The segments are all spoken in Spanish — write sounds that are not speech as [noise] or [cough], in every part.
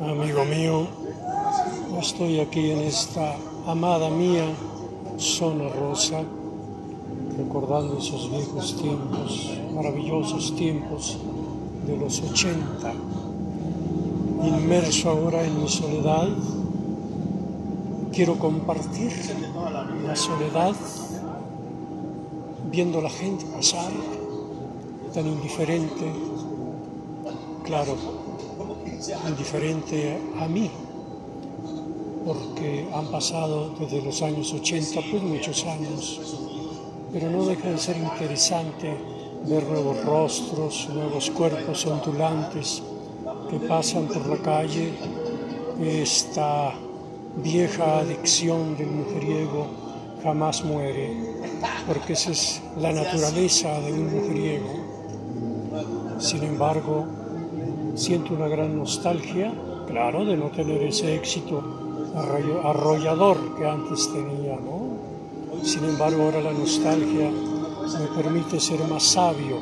amigo mío, estoy aquí en esta amada mía zona rosa, recordando esos viejos tiempos, maravillosos tiempos de los 80, inmerso ahora en mi soledad, quiero compartir la soledad viendo la gente pasar tan indiferente, claro, indiferente a mí, porque han pasado desde los años 80, pues muchos años, pero no deja de ser interesante ver nuevos rostros, nuevos cuerpos ondulantes que pasan por la calle, esta vieja adicción del mujeriego jamás muere, porque esa es la naturaleza de un mujeriego. Sin embargo, siento una gran nostalgia, claro, de no tener ese éxito arrollador que antes tenía, ¿no? Sin embargo, ahora la nostalgia me permite ser más sabio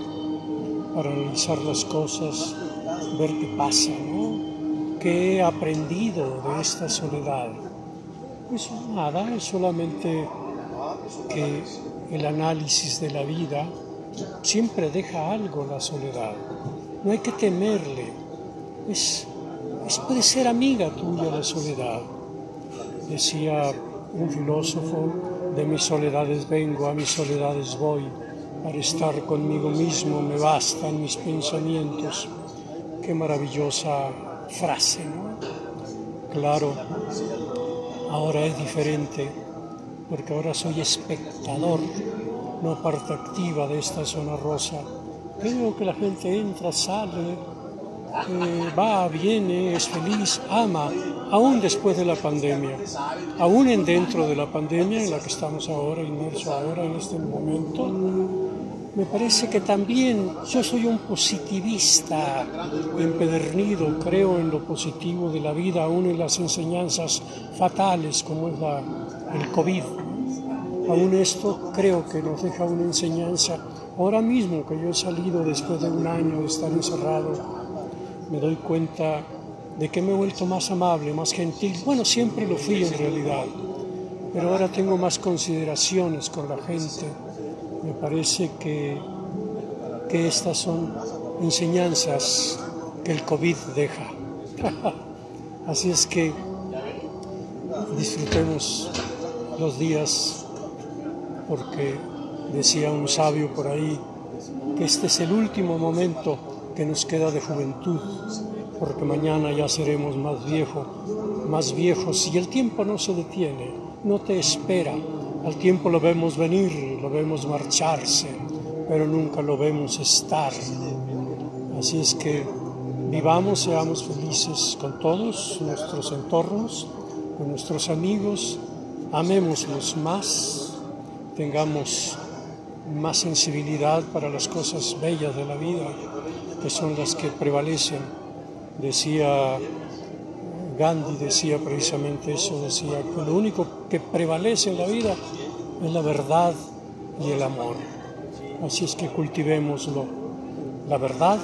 para analizar las cosas, ver qué pasa, ¿no? ¿Qué he aprendido de esta soledad? Pues nada, es solamente que el análisis de la vida siempre deja algo la soledad. No hay que temerle. Es, puede ser amiga tuya la soledad. Decía un filósofo, de mis soledades vengo, a mis soledades voy. Para estar conmigo mismo me bastan mis pensamientos. Qué maravillosa frase, ¿no? Claro, ahora es diferente, porque ahora soy espectador, no parte activa de esta zona rosa. Creo que la gente entra, sale, eh, va, viene, es feliz, ama, aún después de la pandemia, aún en dentro de la pandemia en la que estamos ahora, inmersos ahora en este momento, me parece que también yo soy un positivista empedernido, creo en lo positivo de la vida, aún en las enseñanzas fatales como es el COVID. Aún esto creo que nos deja una enseñanza. Ahora mismo que yo he salido después de un año de estar encerrado, me doy cuenta de que me he vuelto más amable, más gentil. Bueno, siempre lo fui en realidad, pero ahora tengo más consideraciones con la gente. Me parece que, que estas son enseñanzas que el COVID deja. [laughs] Así es que disfrutemos los días porque decía un sabio por ahí que este es el último momento que nos queda de juventud, porque mañana ya seremos más viejos, más viejos y el tiempo no se detiene, no te espera. Al tiempo lo vemos venir, lo vemos marcharse, pero nunca lo vemos estar. Así es que vivamos, seamos felices con todos nuestros entornos, con nuestros amigos, amémoslos más, tengamos más sensibilidad para las cosas bellas de la vida, que son las que prevalecen. Decía Gandhi, decía precisamente eso, decía que lo único que prevalece en la vida es la verdad y el amor. Así es que cultivémoslo, la verdad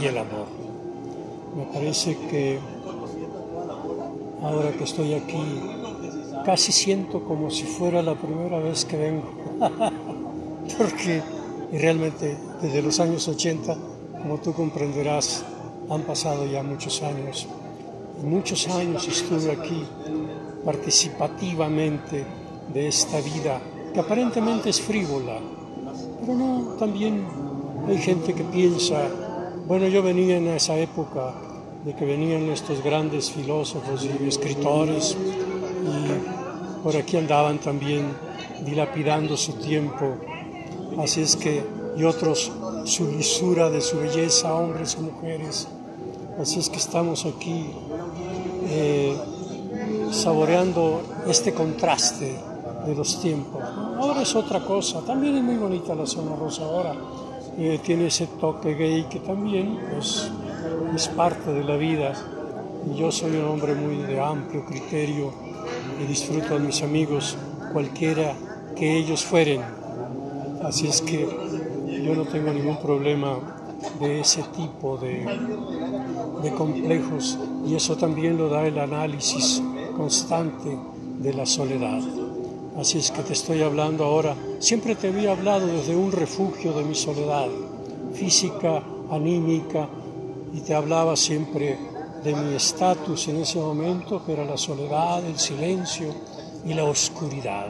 y el amor. Me parece que ahora que estoy aquí, casi siento como si fuera la primera vez que vengo. [laughs] porque realmente desde los años 80, como tú comprenderás, han pasado ya muchos años. muchos años estuve aquí participativamente de esta vida que aparentemente es frívola, pero no, también hay gente que piensa, bueno, yo venía en esa época de que venían estos grandes filósofos y escritores y por aquí andaban también dilapidando su tiempo Así es que, y otros, su lisura de su belleza, hombres y mujeres. Así es que estamos aquí eh, saboreando este contraste de los tiempos. Ahora es otra cosa, también es muy bonita la zona rosa ahora. Eh, tiene ese toque gay que también pues, es parte de la vida. Yo soy un hombre muy de amplio criterio y disfruto a mis amigos, cualquiera que ellos fueren. Así es que yo no tengo ningún problema de ese tipo de, de complejos y eso también lo da el análisis constante de la soledad. Así es que te estoy hablando ahora, siempre te había hablado desde un refugio de mi soledad, física, anímica, y te hablaba siempre de mi estatus en ese momento, que era la soledad, el silencio y la oscuridad.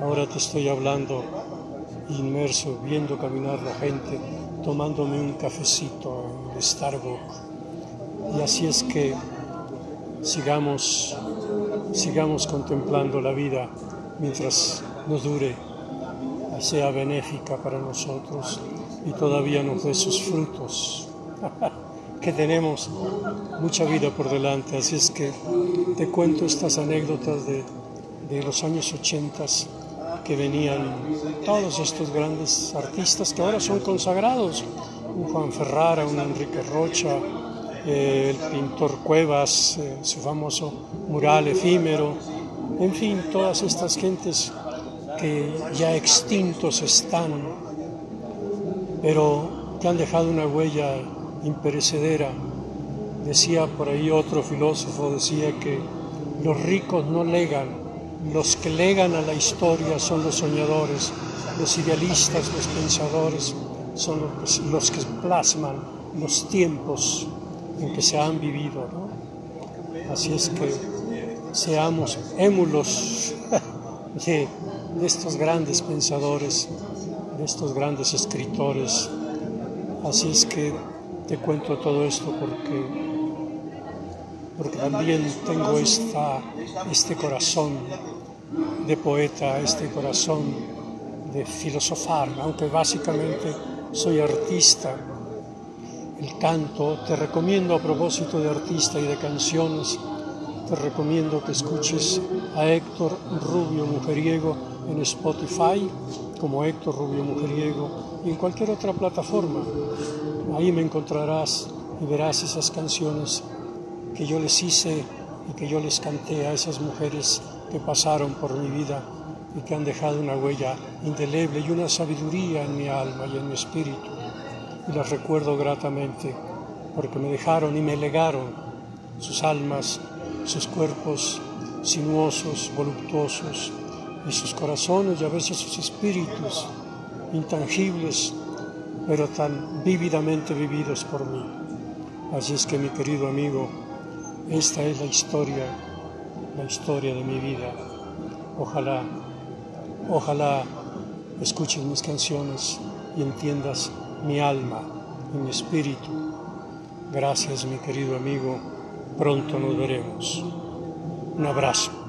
Ahora te estoy hablando inmerso, viendo caminar la gente, tomándome un cafecito en Starbucks. Y así es que sigamos, sigamos contemplando la vida mientras nos dure, sea benéfica para nosotros y todavía nos dé sus frutos. [laughs] que tenemos mucha vida por delante, así es que te cuento estas anécdotas de, de los años 80 que venían todos estos grandes artistas que ahora son consagrados, un Juan Ferrara, un Enrique Rocha, eh, el pintor Cuevas, eh, su famoso mural efímero, en fin, todas estas gentes que ya extintos están, pero que han dejado una huella imperecedera. Decía por ahí otro filósofo, decía que los ricos no legan, los que legan a la historia son los soñadores, los idealistas, los pensadores, son los, que plasman los tiempos en que se han vivido. Así es que seamos émulos [laughs] de, de estos grandes pensadores, de estos grandes escritores. Así es que te cuento todo esto porque porque también tengo esta, este corazón de poeta, este corazón de filosofar, aunque básicamente soy artista. El canto, te recomiendo a propósito de artista y de canciones, te recomiendo que escuches a Héctor Rubio Mujeriego en Spotify, como Héctor Rubio Mujeriego, y en cualquier otra plataforma. Ahí me encontrarás y verás esas canciones que yo les hice y que yo les canté a esas mujeres que pasaron por mi vida y que han dejado una huella indeleble y una sabiduría en mi alma y en mi espíritu. Y las recuerdo gratamente porque me dejaron y me legaron sus almas, sus cuerpos sinuosos, voluptuosos, y sus corazones y a veces sus espíritus intangibles, pero tan vívidamente vividos por mí. Así es que mi querido amigo, esta es la historia, la historia de mi vida. Ojalá, ojalá escuches mis canciones y entiendas mi alma y mi espíritu. Gracias, mi querido amigo. Pronto nos veremos. Un abrazo.